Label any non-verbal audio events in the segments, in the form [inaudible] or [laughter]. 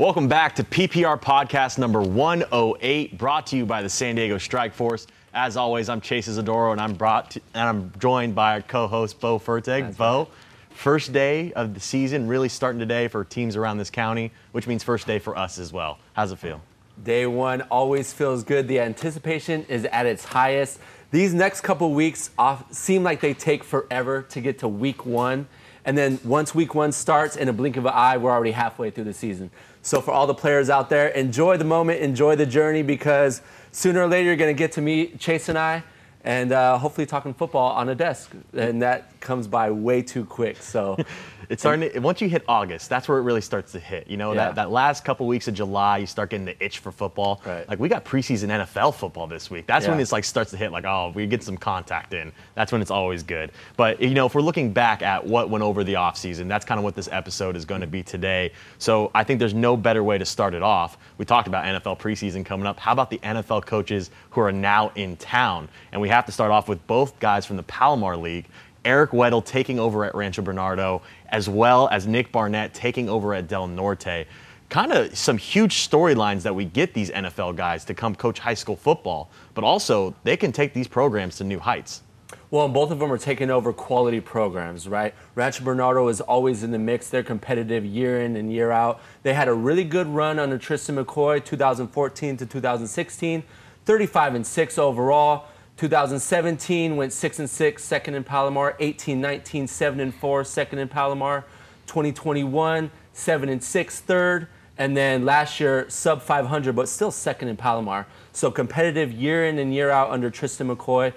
Welcome back to PPR podcast number 108, brought to you by the San Diego Strike Force. As always, I'm Chase Izidoro, and I'm brought to, and I'm joined by our co-host Bowe Fertig. That's Bowe, right. first day of the season, really starting today for teams around this county, which means first day for us as well. How's it feel? Day one always feels good. The anticipation is at its highest. These next couple weeks off, seem like they take forever to get to week one. And then once week one starts, in a blink of an eye, we're already halfway through the season. So for all the players out there, enjoy the moment, enjoy the journey, because sooner or later you're going to get to meet Chase and I, and uh, hopefully talking football on a desk. And that comes by way too quick. So [laughs] It's starting to, once you hit August, that's where it really starts to hit. You know, Yeah. that, that last couple weeks of July, you start getting the itch for football. Right. Like we got preseason NFL football this week. That's when it's like starts to hit like, oh, we get some contact in. That's when it's always good. But you know, if we're looking back at what went over the offseason, that's kind of what this episode is going to be today. So I think there's no better way to start it off. We talked about NFL preseason coming up. How about the NFL coaches who are now in town? And we have to start off with both guys from the Palomar League. Eric Weddle taking over at Rancho Bernardo, as well as Nick Barnett taking over at Del Norte. Kind of some huge storylines that we get these NFL guys to come coach high school football, but also they can take these programs to new heights. Well, and both of them are taking over quality programs, right? Rancho Bernardo is always in the mix. They're competitive year in and year out. They had a really good run under Tristan McCoy, 2014 to 2016, 35 and 6 overall. 2017 went 6 and 6, second in Palomar. 18 19, 7 and 4, second in Palomar. 2021, 7 and 6, third. And then last year, sub 500, but still second in Palomar. So competitive year in and year out under Tristan McCoy.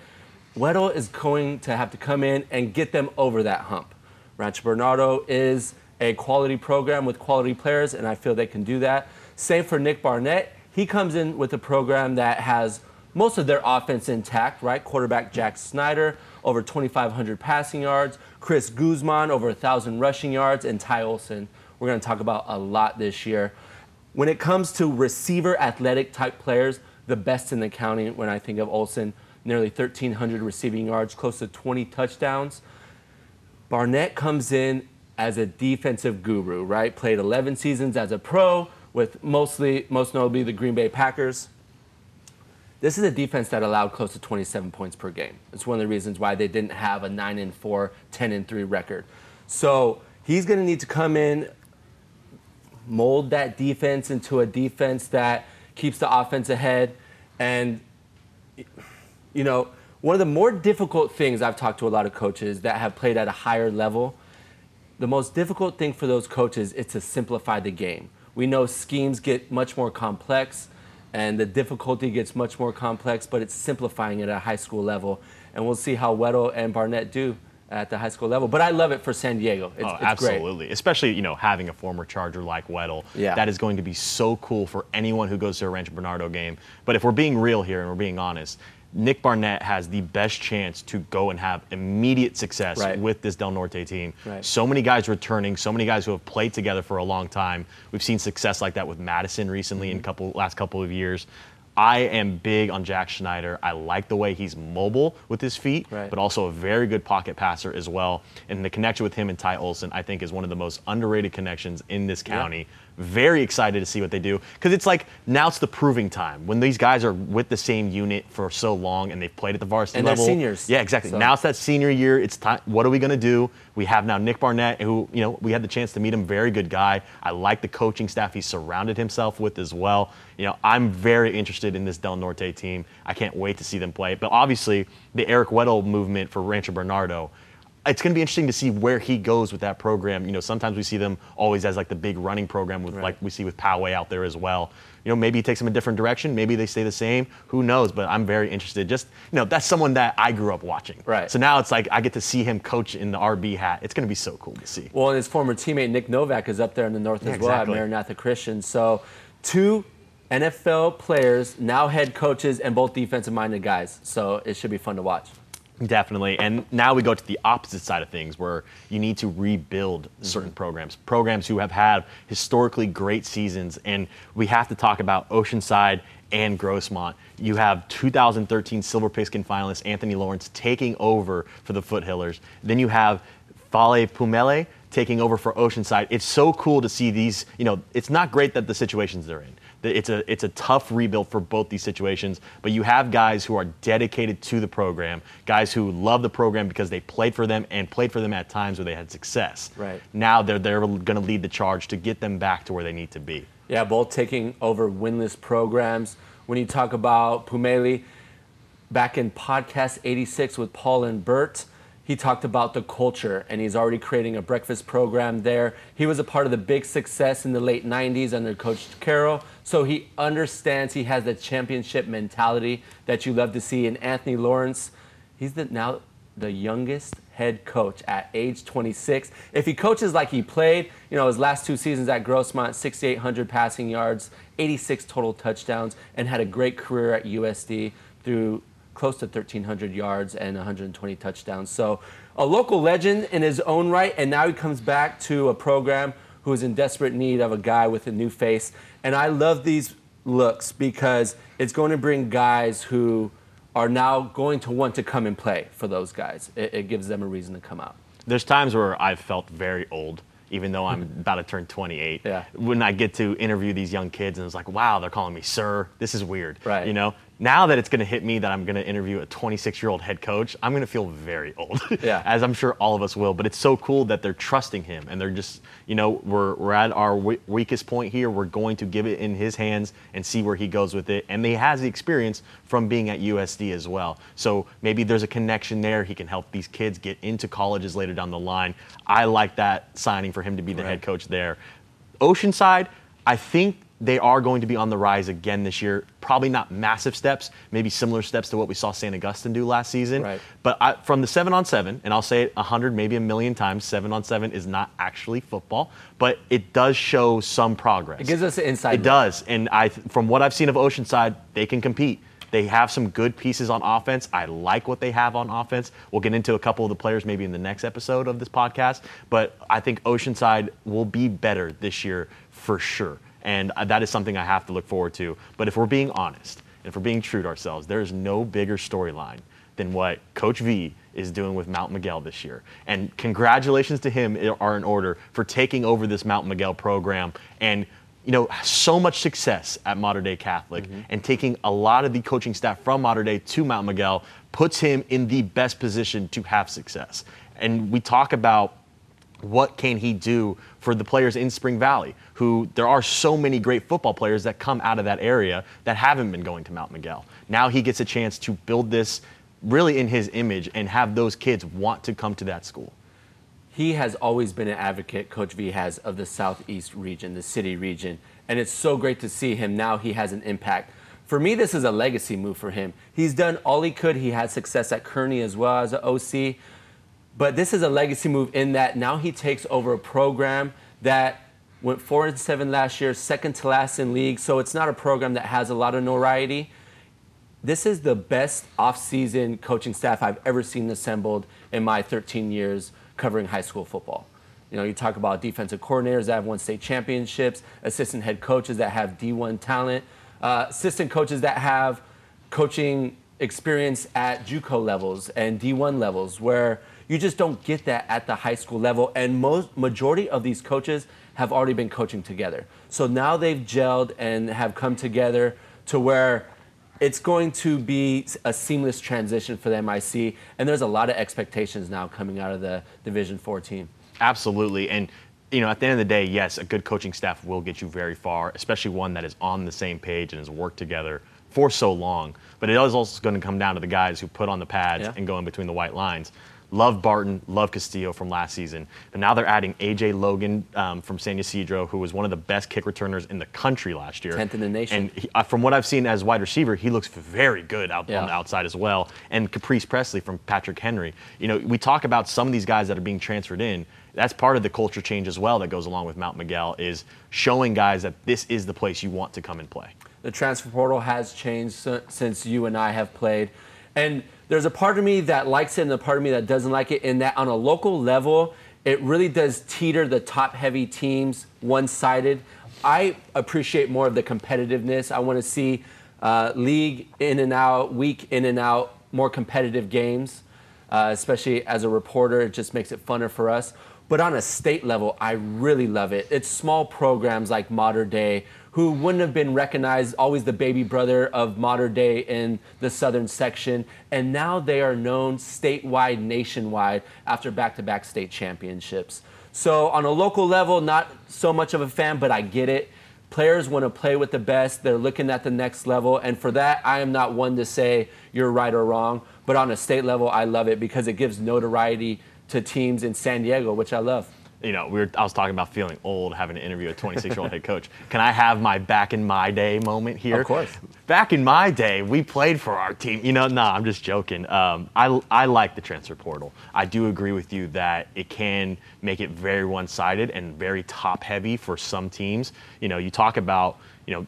Weddle is going to have to come in and get them over that hump. Rancho Bernardo is a quality program with quality players, and I feel they can do that. Same for Nick Barnett. He comes in with a program that has most of their offense intact, right? Quarterback Jack Snyder, over 2,500 passing yards. Chris Guzman, over 1,000 rushing yards. And Ty Olson, we're going to talk about a lot this year. When it comes to receiver athletic type players, the best in the county when I think of Olson, nearly 1,300 receiving yards, close to 20 touchdowns. Barnett comes in as a defensive guru, right? Played 11 seasons as a pro with mostly, most notably, the Green Bay Packers. This is a defense that allowed close to 27 points per game. It's one of the reasons why they didn't have a 9 and 4, 10 and 3 record. So he's going to need to come in, mold that defense into a defense that keeps the offense ahead. And, you know, one of the more difficult things I've talked to a lot of coaches that have played at a higher level, the most difficult thing for those coaches is to simplify the game. We know schemes get much more complex and the difficulty gets much more complex, but it's simplifying it at a high school level. And we'll see how Weddle and Barnett do at the high school level. But I love it for San Diego. It's, oh, it's great. absolutely. Especially, you know, having a former Charger like Weddle. Yeah. That is going to be so cool for anyone who goes to a Rancho Bernardo game. But if we're being real here and we're being honest, Nick Barnett has the best chance to go and have immediate success Right. with this Del Norte team. Right. So many guys returning, so many guys who have played together for a long time. We've seen success like that with Madison recently Mm-hmm. in couple last couple of years. I am big on Jack Schneider. I like the way he's mobile with his feet, Right. but also a very good pocket passer as well. And the connection with him and Ty Olson, I think, is one of the most underrated connections in this county. Very excited to see what they do because it's like now it's the proving time when these guys are with the same unit for so long and they've played at the varsity And they're level. seniors, Yeah, exactly. so- Now it's that senior year. It's time. What are we going to do? We have now Nick Barnett, who you know we had the chance to meet him. Very good guy. I like the coaching staff he surrounded himself with as well. You know, I'm very interested in this Del Norte team. I can't wait to see them play. But obviously, the Eric Weddle movement for Rancho Bernardo. It's going to be interesting to see where he goes with that program. You know, sometimes we see them always as like the big running program with Right. like we see with Poway out there as well. You know, maybe he takes them a different direction. Maybe they stay the same. Who knows? But I'm very interested. Just you know, that's someone that I grew up watching. Right. So now it's like I get to see him coach in the RB hat. It's going to be so cool to see. Well, and his former teammate Nick Novak is up there in the north Yeah, as well exactly. at Maranatha Christian. So, two NFL players, now head coaches, and both defensive minded guys. So, it should be fun to watch. Definitely. And now we go to the opposite side of things where you need to rebuild mm-hmm. certain programs, programs who have had historically great seasons. And we have to talk about Oceanside and Grossmont. You have 2013 Silver Pigskin finalist Anthony Lawrence taking over for the Foothillers. Then you have Fale Pumele taking over for Oceanside. It's so cool to see these. You know, it's not great that the situations they're in. It's a it's a tough rebuild for both these situations, but you have guys who are dedicated to the program, guys who love the program because they played for them and played for them at times where they had success. Right. Now they're they're going to lead the charge to get them back to where they need to be. Yeah, both taking over winless programs. When you talk about Pumeli, back in podcast 86 with Paul and Bert, he talked about the culture and he's already creating a breakfast program there. He was a part of the big success in the late 90s under Coach Carroll, so he understands he has the championship mentality that you love to see. in Anthony Lawrence, he's the, now the youngest head coach at age 26. If he coaches like he played, you know, his last two seasons at Grossmont, 6,800 passing yards, 86 total touchdowns, and had a great career at USD through close to 1,300 yards and 120 touchdowns. So a local legend in his own right, and now he comes back to a program who is in desperate need of a guy with a new face. And I love these looks because it's going to bring guys who are now going to want to come and play for those guys. It, it gives them a reason to come out. There's times where I've felt very old even though I'm [laughs] about to turn 28. Yeah. When I get to interview these young kids and it's like, wow, they're calling me sir. This is weird. Right. You know, now that it's going to hit me that I'm going to interview a 26 year old head coach, I'm going to feel very old. [laughs] Yeah. As I'm sure all of us will. But it's so cool that they're trusting him and they're just, you know, we're, we're at our we- weakest point here. We're going to give it in his hands and see where he goes with it. And he has the experience from being at USD as well. So maybe there's a connection there. He can help these kids get into colleges later down the line. I like that signing for him to be the Right. head coach there. Oceanside, I think they are going to be on the rise again this year. Probably not massive steps, maybe similar steps to what we saw St. Augustine do last season. Right. But I, from the seven on seven, and I'll say it a hundred, maybe a million times, seven on seven is not actually football, but it does show some progress. It gives us an inside It look. does, and I, from what I've seen of Oceanside, they can compete. They have some good pieces on offense. I like what they have on offense. We'll get into a couple of the players maybe in the next episode of this podcast, but I think Oceanside will be better this year for sure. And uh, that is something I have to look forward to. But if we're being honest, and if we're being true to ourselves, there is no bigger storyline than what Coach V is doing with Mount Miguel this year. And congratulations to him are in order for taking over this Mount Miguel program and you know so much success at Mater Dei Catholic and taking a lot of the coaching staff from Mater Dei to Mount Miguel puts him in the best position to have success. And we talk about what can he do for the players in Spring Valley who there are so many great football players that come out of that area that haven't been going to Mount Miguel. Now he gets a chance to build this really in his image and have those kids want to come to that school. he has always been an advocate, Coach V has, of the Southeast region, the city region. And it's so great to see him now he has an impact. For me, this is a legacy move for him. He's done all he could. He had success at Kearny as well as an OC. But this is a legacy move in that now he takes over a program that went four and seven last year, second to last in league. So it's not a program that has a lot of notoriety this is the best off-season coaching staff I've ever seen assembled in my 13 years covering high school football. You know, you talk about defensive coordinators that have won state championships, assistant head coaches that have D1 talent, uh, assistant coaches that have coaching experience at JUCO levels and D1 levels, where you just don't get that at the high school level. And most majority of these coaches have already been coaching together. So now they've gelled and have come together to where it's going to be a seamless transition for them, I see. And there's a lot of expectations now coming out of the Division Four team. Absolutely. And you know, at the end of the day, yes, a good coaching staff will get you very far, especially one that is on the same page and has worked together for so long. But it is also going to come down to the guys who put on the pads Yeah. and go in between the white lines. Love Barton, love Castillo from last season. But now they're adding AJ Logan um, from San Ysidro, who was one of the best kick returners in the country last year. 10th in the nation. And he, uh, from what I've seen as wide receiver, he looks very good out Yeah. on the outside as well. And Caprice Presley from Patrick Henry. You know, we talk about some of these guys that are being transferred in. That's part of the culture change as well that goes along with Mount Miguel is showing guys that this is the place you want to come and play. The transfer portal has changed since you and I have played. And there's a part of me that likes it and a part of me that doesn't like it, in that on a local level, it really does teeter the top heavy teams one sided. I appreciate more of the competitiveness. I want to see uh, league in and out, week in and out, more competitive games, uh, especially as a reporter. It just makes it funner for us. But on a state level, I really love it. It's small programs like Mater Dei who wouldn't have been recognized, always the baby brother of Mater Dei in the southern section. And now they are known statewide, nationwide after back to back state championships. So on a local level, not so much of a fan, but I get it. Players want to play with the best. They're looking at the next level. And for that, I am not one to say you're right or wrong. But on a state level, I love it because it gives notoriety to teams in San Diego, which I love you know, we were, I was talking about feeling old, having to interview a 26 year old head coach. Can I have my back in my day moment here? Of course. Back in my day, we played for our team. You know, no, nah, I'm just joking. Um, I, I like the transfer portal. I do agree with you that it can make it very one sided and very top heavy for some teams. You know, you talk about, you know,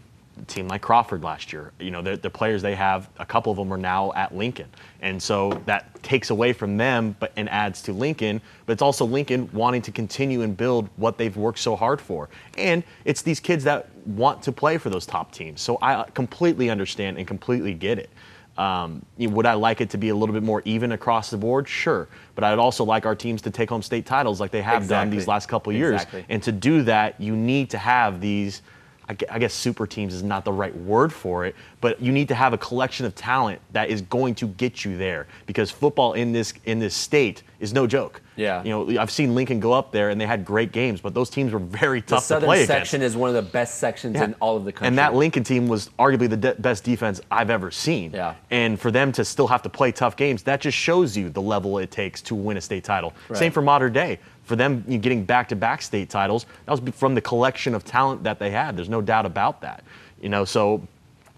team like Crawford last year. You know, the, the, players they have, a couple of them are now at Lincoln. And so that takes away from them but and adds to Lincoln, but it's also Lincoln wanting to continue and build what they've worked so hard for. And it's these kids that want to play for those top teams. So I completely understand and completely get it. Um, you know, would I like it to be a little bit more even across the board? Sure. But I'd also like our teams to take home state titles like they have exactly. done these last couple years. And to do that, you need to have these – I guess super teams is not the right word for it, but you need to have a collection of talent that is going to get you there because football in this in this state is no joke. Yeah. You know, I've seen Lincoln go up there and they had great games, but those teams were very tough to play against. The southern section is one of the best sections yeah. in all of the country. And that Lincoln team was arguably the de- best defense I've ever seen. Yeah. And for them to still have to play tough games, that just shows you the level it takes to win a state title. Right. Same for Mater Dei for them getting back-to-back state titles, that was from the collection of talent that they had. There's no doubt about that. You know, so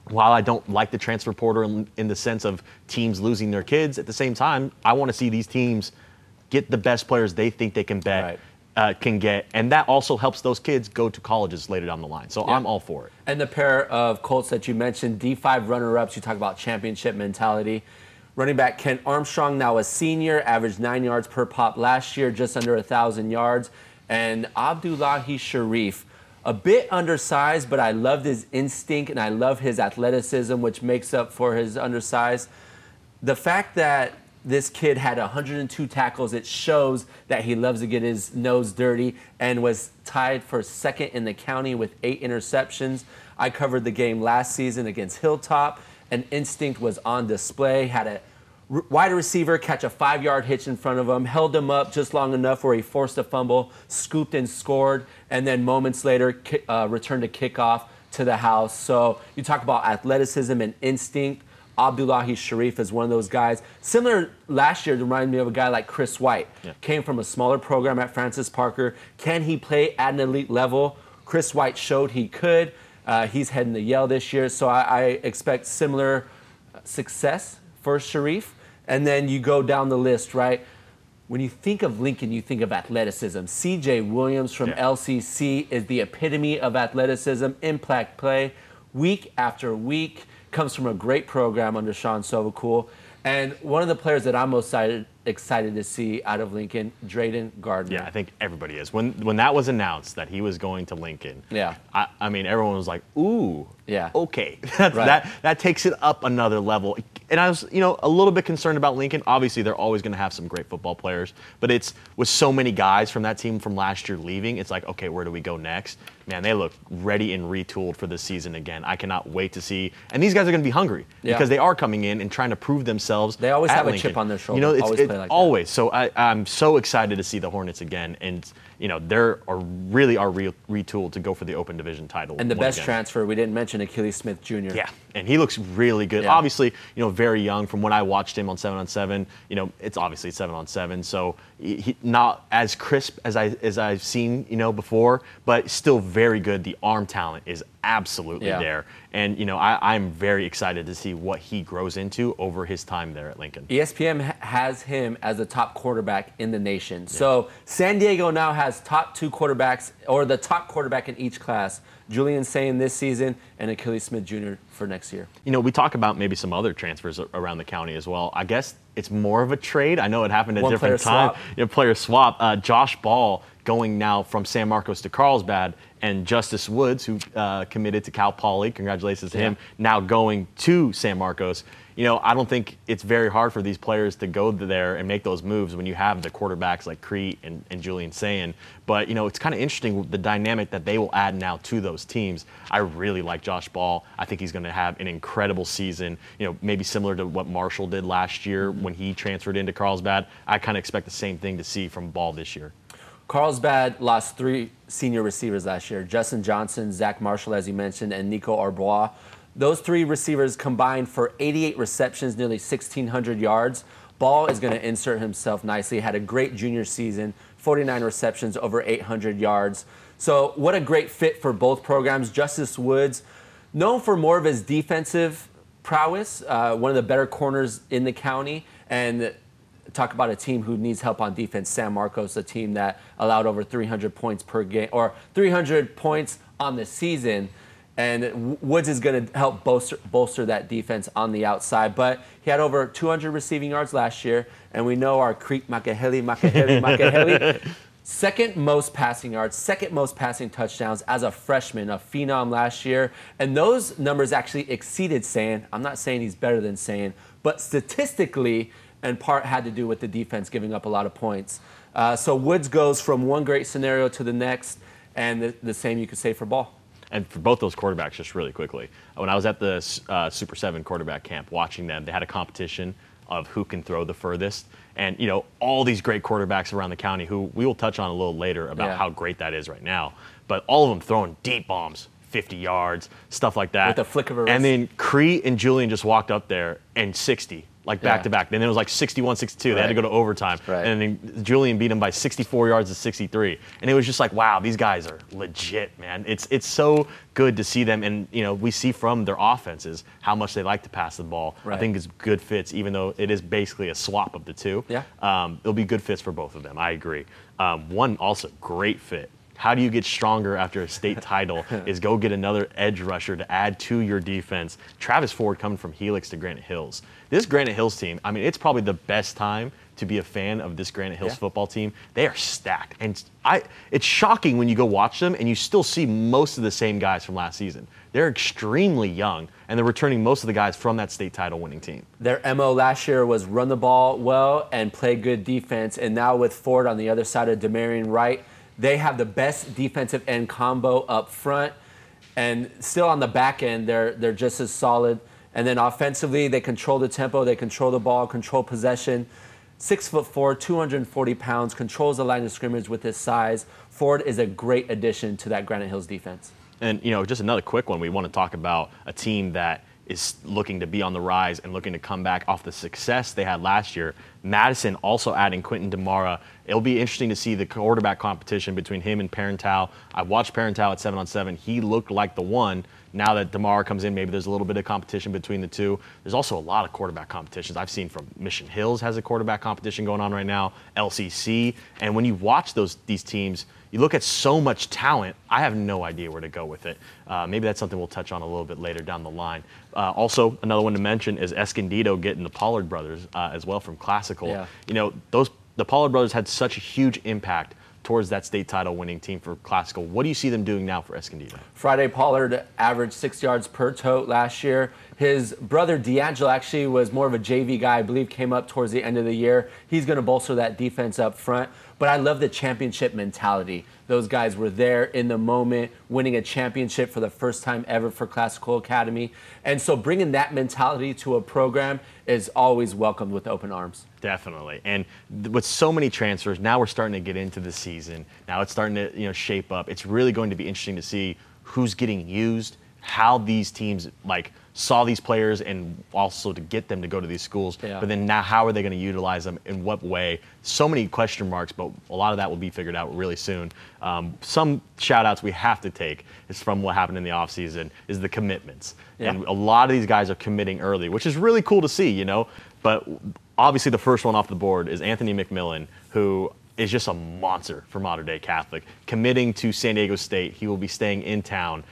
while I don't like the transfer portal in, in the sense of teams losing their kids, at the same time, I want to see these teams get the best players they think they can bet. Right. Uh, can get, and that also helps those kids go to colleges later down the line. So yeah. I'm all for it. And the pair of Colts that you mentioned, D5 runner-ups, you talk about championship mentality. Running back Kent Armstrong, now a senior, averaged nine yards per pop last year, just under a 1,000 yards. And Abdullahi Sharif, a bit undersized, but I loved his instinct and I love his athleticism, which makes up for his undersized. The fact that this kid had 102 tackles, it shows that he loves to get his nose dirty and was tied for second in the county with eight interceptions. I covered the game last season against Hilltop and instinct was on display. Had a wide receiver catch a five yard hitch in front of him, held him up just long enough where he forced a fumble, scooped and scored, and then moments later uh, returned a kickoff to the house. So you talk about athleticism and instinct. Abdullahi Sharif is one of those guys. Similar last year, reminded me of a guy like Chris White. Yeah. Came from a smaller program at Francis Parker. Can he play at an elite level? Chris White showed he could. Uh, he's heading to Yale this year, so I, I, expect similar success for Sharif. And then you go down the list, right? When you think of Lincoln, you think of athleticism. CJ Williams from yeah. LCC is the epitome of athleticism, impact play, week after week. Comes from a great program under Sean Sovacool. And one of the players that I'm most excited, excited to see out of Lincoln, Drayden Gardner. Yeah, I think everybody is. When when that was announced that he was going to Lincoln, yeah, I, I mean everyone was like, ooh, yeah, okay, [laughs] right. that that takes it up another level and I was, you know, a little bit concerned about Lincoln. Obviously, they're always going to have some great football players, but it's with so many guys from that team from last year leaving, it's like, okay, where do we go next? Man, they look ready and retooled for this season again. I cannot wait to see. And these guys are going to be hungry yeah. because they are coming in and trying to prove themselves. They always have Lincoln. a chip on their shoulder. You know, it's always. Like always. So I, I'm so excited to see the Hornets again and you know, they're are really are re- retooled to go for the Open Division title. And the best again. transfer we didn't mention Achilles Smith Jr. Yeah, and he looks really good. Yeah. Obviously, you know, very young. From when I watched him on seven on seven, you know, it's obviously seven on seven, so he, not as crisp as I as I've seen, you know, before, but still very good. The arm talent is absolutely yeah. there. And, you know, I, am very excited to see what he grows into over his time there at Lincoln. ESPN has him as the top quarterback in the nation. Yeah. So San Diego now has top two quarterbacks, or the top quarterback in each class. Julian Sayin this season and Achilles Smith Jr. for next year. You know, we talk about maybe some other transfers around the county as well. I guess it's more of a trade. I know it happened at One a different time. Swap. Yeah, player swap. Uh, Josh Ball going now from San Marcos to Carlsbad, and Justice Woods, who uh, committed to Cal Poly, congratulations to yeah. him, now going to San Marcos. you know, I don't think it's very hard for these players to go there and make those moves when you have the quarterbacks like Crete and, and Julian Sayin. But, you know, it's kind of interesting the dynamic that they will add now to those teams. I really like Josh Ball. I think he's going to have an incredible season, you know, maybe similar to what Marshall did last year when he transferred into Carlsbad. I kind of expect the same thing to see from Ball this year. Carlsbad lost three senior receivers last year Justin Johnson, Zach Marshall, as you mentioned, and Nico Arbois. Those three receivers combined for 88 receptions, nearly 1,600 yards. Ball is going to insert himself nicely. Had a great junior season, 49 receptions, over 800 yards. So, what a great fit for both programs. Justice Woods, known for more of his defensive prowess, uh, one of the better corners in the county, and talk about a team who needs help on defense. San Marcos, a team that allowed over 300 points per game, or 300 points on the season. And Woods is going to help bolster, bolster that defense on the outside. But he had over 200 receiving yards last year. And we know our Creek Makaheli, Makaheli, Makaheli. [laughs] second most passing yards, second most passing touchdowns as a freshman, a phenom last year. And those numbers actually exceeded Sayin. I'm not saying he's better than Sayin, but statistically, and part had to do with the defense giving up a lot of points. Uh, so Woods goes from one great scenario to the next, and the, the same you could say for Ball and for both those quarterbacks, just really quickly, when I was at the uh, Super Seven quarterback camp watching them, they had a competition of who can throw the furthest, and you know all these great quarterbacks around the county who we will touch on a little later about yeah. how great that is right now. But all of them throwing deep bombs, 50 yards, stuff like that. With a flick of a wrist. And then Cree and Julian just walked up there and 60 like back yeah. to back. Then it was like 61 62. Right. They had to go to overtime. Right. And then Julian beat him by 64 yards to 63. And it was just like, wow, these guys are legit, man. It's it's so good to see them. And, you know, we see from their offenses how much they like to pass the ball. Right. I think it's good fits, even though it is basically a swap of the two. Yeah. Um, it'll be good fits for both of them. I agree. Um, one also great fit how do you get stronger after a state title [laughs] is go get another edge rusher to add to your defense. Travis Ford coming from Helix to Granite Hills. This Granite Hills team, I mean, it's probably the best time to be a fan of this Granite Hills yeah. football team. They are stacked. And I it's shocking when you go watch them and you still see most of the same guys from last season. They're extremely young and they're returning most of the guys from that state title winning team. Their MO last year was run the ball well and play good defense. And now with Ford on the other side of Demarion Wright, they have the best defensive end combo up front, and still on the back end, they're they're just as solid. And then offensively, they control the tempo, they control the ball, control possession. Six foot four, 240 pounds, controls the line of scrimmage with his size. Ford is a great addition to that Granite Hills defense. And you know, just another quick one. We want to talk about a team that is looking to be on the rise and looking to come back off the success they had last year. Madison also adding Quentin Demara. It'll be interesting to see the quarterback competition between him and Parental. I watched Parental at seven on seven. He looked like the one. Now that Demara comes in, maybe there's a little bit of competition between the two. There's also a lot of quarterback competitions. I've seen from Mission Hills has a quarterback competition going on right now, LCC. And when you watch those these teams, you look at so much talent, I have no idea where to go with it. Uh, maybe that's something we'll touch on a little bit later down the line. Uh, also, another one to mention is Escondido getting the Pollard brothers uh, as well from Classical. Yeah. You know, those the Pollard brothers had such a huge impact towards that state title winning team for Classical. What do you see them doing now for Escondido? Friday Pollard averaged six yards per tote last year. His brother D'Angelo actually was more of a JV guy, I believe, came up towards the end of the year. He's going to bolster that defense up front. But I love the championship mentality. Those guys were there in the moment, winning a championship for the first time ever for Classical Academy. And so bringing that mentality to a program is always welcomed with open arms. Definitely. And with so many transfers, now we're starting to get into the season. Now it's starting to, you know, shape up. It's really going to be interesting to see who's getting used, how these teams like – saw these players and also to get them to go to these schools. Yeah. But then now, how are they going to utilize them? In what way? So many question marks, but a lot of that will be figured out really soon. Um, some shout outs we have to take is from what happened in the offseason is the commitments. Yeah. And a lot of these guys are committing early, which is really cool to see, you know. But obviously, the first one off the board is Anthony McMillan, who is just a monster for Mater Dei Catholic, committing to San Diego State. He will be staying in town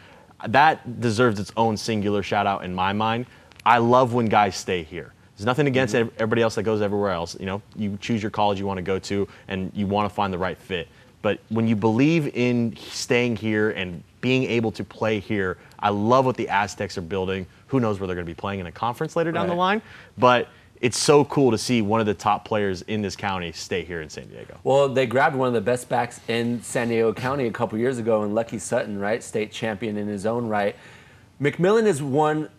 that deserves its own singular shout out in my mind. I love when guys stay here. There's nothing against mm-hmm. everybody else that goes everywhere else. You know, you choose your college you want to go to, and you want to find the right fit. But when you believe in staying here and being able to play here, I love what the Aztecs are building Who knows where they're going to be playing in a conference later down the line? But it's so cool to see one of the top players in this county stay here in San Diego. Well, they grabbed one of the best backs in San Diego County a couple years ago in Lucky Sutton, right? State champion in his own right. McMillan is one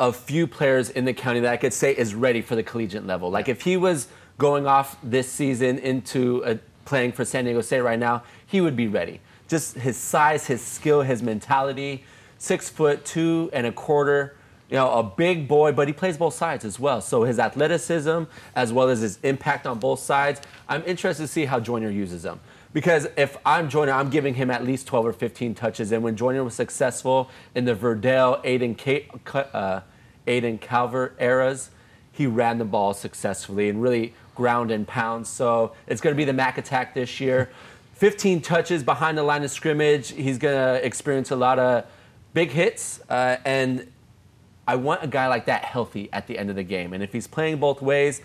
of few players in the county that I could say is ready for the collegiate level. Like if he was going off this season into a, playing for San Diego State right now, he would be ready. Just his size, his skill, his mentality. Six foot two and a quarter you know, a big boy, but he plays both sides as well. So his athleticism, as well as his impact on both sides, I'm interested to see how Joyner uses him. Because if I'm Joyner, I'm giving him at least 12 or 15 touches. And when Joyner was successful in the Verdell, Aiden, Ca- uh, Aiden Calvert eras, he ran the ball successfully and really ground and pound. So it's going to be the Mac attack this year. 15 touches behind the line of scrimmage. He's going to experience a lot of big hits. Uh, and I want a guy like that healthy at the end of the game. And if he's playing both ways,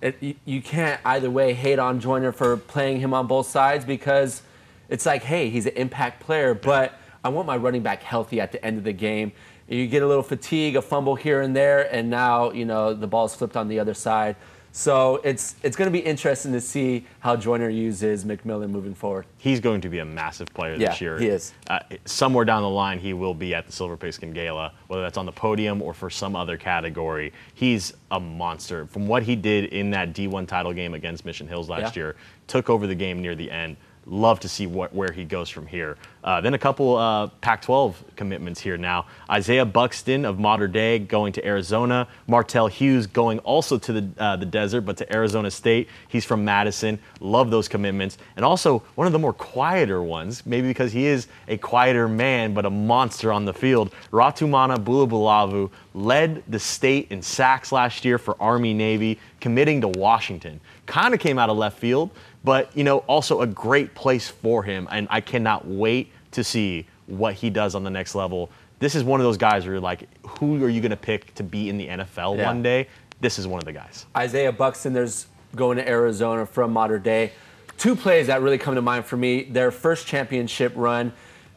it, you, you can't either way hate on Joyner for playing him on both sides because it's like, hey, he's an impact player, but I want my running back healthy at the end of the game. You get a little fatigue, a fumble here and there, and now you know the ball's flipped on the other side. So it's it's going to be interesting to see how Joyner uses McMillan moving forward. He's going to be a massive player Yeah, this year. he is. Uh, somewhere down the line, he will be at the Silver Pigskin Gala, whether that's on the podium or for some other category. He's a monster. From what he did in that D1 title game against Mission Hills last Yeah. year, took over the game near the end. Love to see what, where he goes from here. Uh, then a couple uh, Pac 12 commitments here now. Isaiah Buxton of Mater Dei going to Arizona. Martell Hughes going also to the, uh, the desert, but to Arizona State. He's from Madison. Love those commitments. And also one of the more quieter ones, maybe because he is a quieter man, but a monster on the field. Ratumana Bulabulavu led the state in sacks last year for Army Navy, committing to Washington. Kind of came out of left field, but you know, also a great place for him. And I cannot wait to see what he does on the next level. This is one of those guys where you're like, who are you going to pick to be in the NFL Yeah. one day? This is one of the guys. Isaiah Buxton, there's going to Arizona from Mater Dei. Two plays that really come to mind for me. Their first championship run,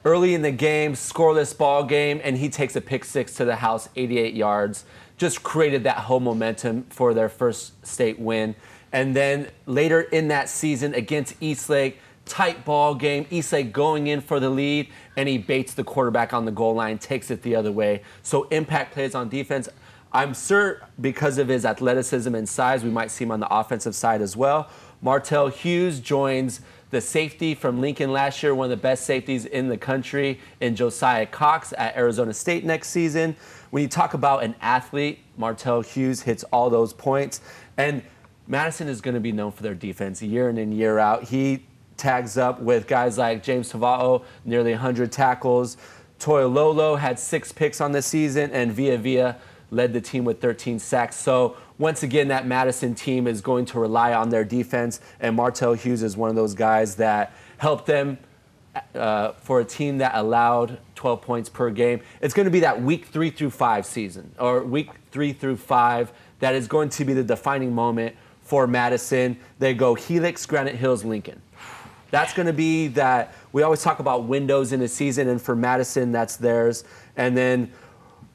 early in the game, scoreless ball game, and he takes a pick six to the house, 88 yards. Just created that whole momentum for their first state win. And then later in that season against Eastlake, tight ball game, Eastlake going in for the lead, and he baits the quarterback on the goal line, takes it the other way. So impact plays on defense. I'm sure because of his athleticism and size, we might see him on the offensive side as well. Martell Hughes joins the safety from Lincoln last year, one of the best safeties in the country, in Josiah Cox at Arizona State next season. When you talk about an athlete, Martell Hughes hits all those points. And Madison is going to be known for their defense year in and year out. He tags up with guys like James Tavao, nearly 100 tackles. Toyo Lolo had six picks on the season, and Via Via led the team with 13 sacks. So once again, that Madison team is going to rely on their defense, and Martell Hughes is one of those guys that helped them uh, for a team that allowed 12 points per game. It's going to be that week three through five season, or week three through five, that is going to be the defining moment for Madison. They go Helix, Granite Hills, Lincoln. That's going to be that. We always talk about windows in a season, and for Madison, that's theirs. And then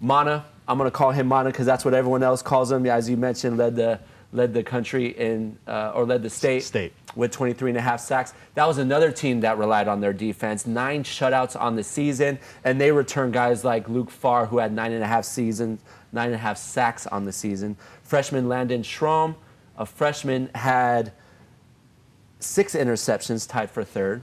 Mana, I'm going to call him Mana because that's what everyone else calls him. As you mentioned, led the led the country in uh, or led the state, State. with 23 and a half sacks. That was another team that relied on their defense. Nine shutouts on the season, and they returned guys like Luke Farr, who had nine and a half seasons, nine and a half sacks on the season. Freshman Landon Schrom, a freshman, had six interceptions, tied for third.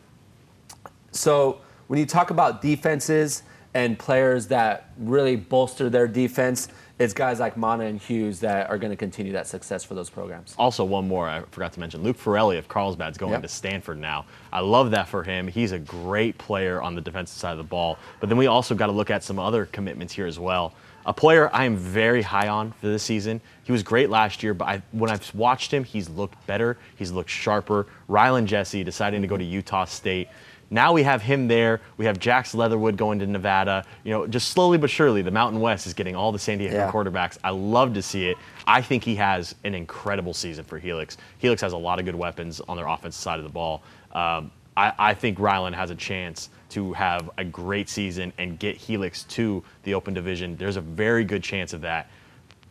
So when you talk about defenses and players that really bolster their defense, it's guys like Mana and Hughes that are going to continue that success for those programs. Also, one more I forgot to mention. Luke Ferrelli of Carlsbad's going Yep. to Stanford now. I love that for him. He's a great player on the defensive side of the ball. But then we also got to look at some other commitments here as well. A player I am very high on for this season. He was great last year, but I, when I've watched him, he's looked better. He's looked sharper. Rylan Jesse deciding to go to Utah State. Now we have him there. We have Jax Leatherwood going to Nevada. You know, just slowly but surely, the Mountain West is getting all the San Diego Yeah. quarterbacks. I love to see it. I think he has an incredible season for Helix. Helix has a lot of good weapons on their offensive side of the ball. Um, I, I think Rylan has a chance to have a great season and get Helix to the Open Division. There's a very good chance of that.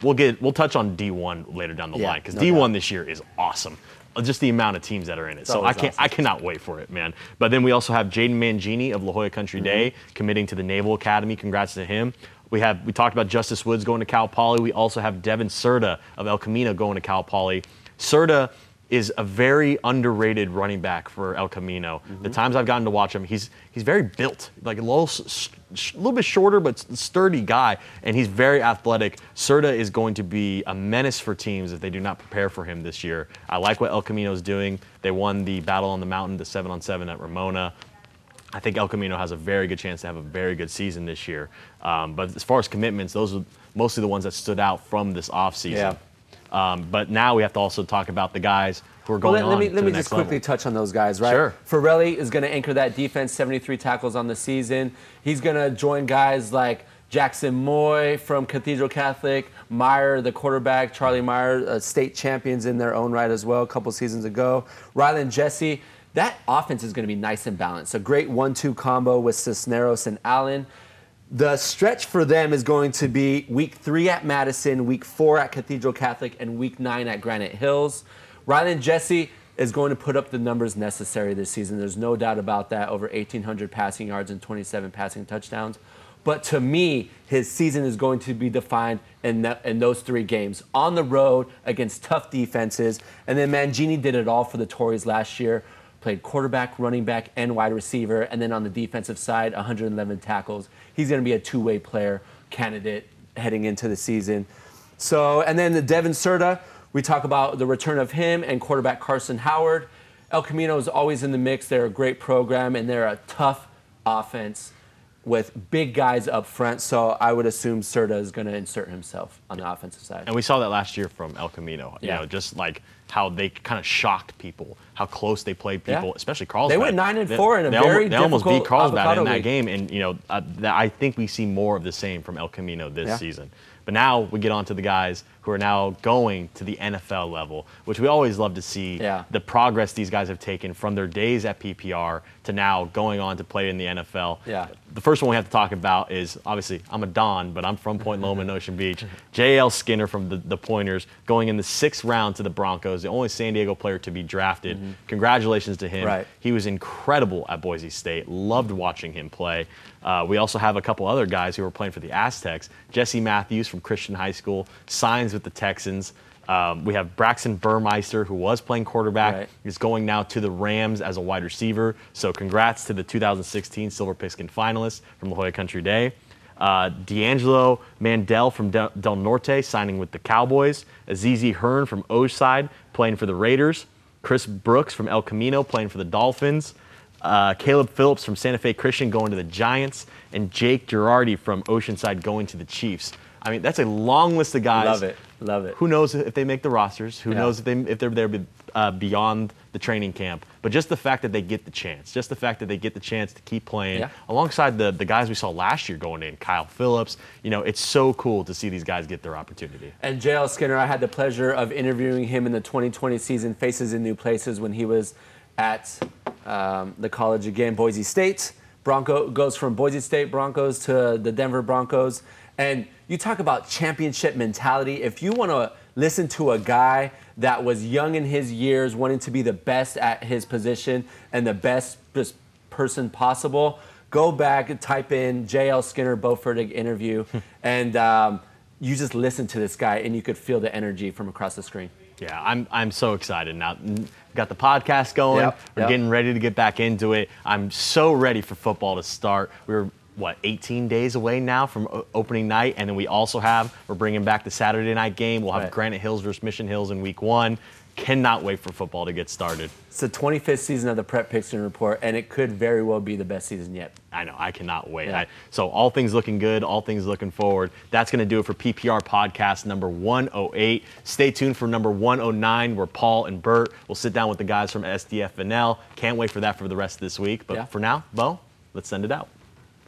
We'll get we'll touch on D1 later down the Yeah, line because no D1 doubt. this year is awesome. Just the amount of teams that are in it. So I can't I cannot wait for it, man. But then we also have Jaden Mangini of La Jolla Country Mm-hmm. Day committing to the Naval Academy. Congrats to him. We have we talked about Justice Woods going to Cal Poly. We also have Devin Serta of El Camino going to Cal Poly. Serta is a very underrated running back for El Camino. The times I've gotten to watch him, he's he's very built, like a little, s- little bit shorter but sturdy guy, and he's very athletic. Serta is going to be a menace for teams if they do not prepare for him this year. I like what El Camino is doing. They won the Battle on the Mountain, the seven on seven at Ramona. I think El Camino has a very good chance to have a very good season this year. Um, but as far as commitments, those are mostly the ones that stood out from this offseason. Yeah. Um, but now we have to also talk about the guys who are going let, let on me to let me just quickly level. touch on those guys, right? Sure. Ferrelli is going to anchor that defense, 73 tackles on the season. He's going to join guys like Jackson Moy from Cathedral Catholic, Meyer, the quarterback, Charlie Meyer, uh, state champions in their own right as well, a couple seasons ago. Rylan Jesse. That offense is going to be nice and balanced. A great one-two combo with Cisneros and Allen. The stretch for them is going to be week three at Madison, week four at Cathedral Catholic, and week nine at Granite Hills. Rylan Jesse is going to put up the numbers necessary this season. There's no doubt about that. Over 1,800 passing yards and 27 passing touchdowns. But to me, his season is going to be defined in, in those three games on the road against tough defenses. And then Mangini did it all for the Tories last year played quarterback, running back, and wide receiver. And then on the defensive side, 111 tackles. He's going to be a two way player candidate heading into the season. So, and then the Devin Serta, we talk about the return of him and quarterback Carson Howard. El Camino is always in the mix. They're a great program and they're a tough offense with big guys up front. So I would assume Serta is going to insert himself on the offensive side. And we saw that last year from El Camino. You Yeah. know, just like how they kind of shocked people, how close they played people, Yeah. especially Carlsbad. They went nine and four in a they very almost, They almost beat Carlsbad in that league. game, and you know, uh, that I think we see more of the same from El Camino this Yeah. season. But now we get on to the guys who are now going to the NFL level, which we always love to see Yeah. the progress these guys have taken from their days at PPR to now going on to play in the NFL. Yeah. The first one we have to talk about is obviously I'm a Don, but I'm from Point Loma in [laughs] Ocean Beach. J.L. Skinner from the, the Pointers going in the sixth round to the Broncos, the only San Diego player to be drafted. Congratulations to him. Mm-hmm. Right. He was incredible at Boise State. Loved watching him play. Uh, we also have a couple other guys who were playing for the Aztecs. Jesse Matthews from Christian High School signs with the Texans. Um, we have Braxton Burmeister, who was playing quarterback, Right. is going now to the Rams as a wide receiver. So congrats to the 2016 Silver Pigskin finalist from La Jolla Country Day. Uh, D'Angelo Mandel from Del, Del Norte signing with the Cowboys. Azizi Hearn from Oceanside playing for the Raiders. Chris Brooks from El Camino playing for the Dolphins. Uh, Caleb Phillips from Santa Fe Christian going to the Giants. And Jake Girardi from Oceanside going to the Chiefs. I mean, that's a long list of guys. Love it. Love it. Who knows if they make the rosters? Who Yeah. knows if they if they're there uh, beyond the training camp? But just the fact that they get the chance, just the fact that they get the chance to keep playing Yeah. alongside the the guys we saw last year going in, Kyle Phillips. You know, it's so cool to see these guys get their opportunity. And JL Skinner, I had the pleasure of interviewing him in the 2020 season, Faces in New Places, when he was at um, the college again, Boise State. Bronco goes from Boise State Broncos to the Denver Broncos. And you talk about championship mentality. If you want to listen to a guy that was young in his years, wanting to be the best at his position and the best person possible, go back and type in JL Skinner Bowe Fertig interview, [laughs] and um, you just listen to this guy, and you could feel the energy from across the screen. Yeah, I'm I'm so excited now. Got the podcast going. Yep, We're yep. getting ready to get back into it. I'm so ready for football to start. We're what 18 days away now from opening night, and then we also have we're bringing back the Saturday night game. We'll have Right. Granite Hills versus Mission Hills in Week One. Cannot wait for football to get started. It's the 25th season of the Prep Pigskin Report, and it could very well be the best season yet. I know. I cannot wait. Yeah. I, so all things looking good, all things looking forward. That's going to do it for PPR podcast number 108. Stay tuned for number 109, where Paul and Bert will sit down with the guys from SDFNL. Can't wait for that for the rest of this week. But Yeah. for now, Bowe, let's send it out.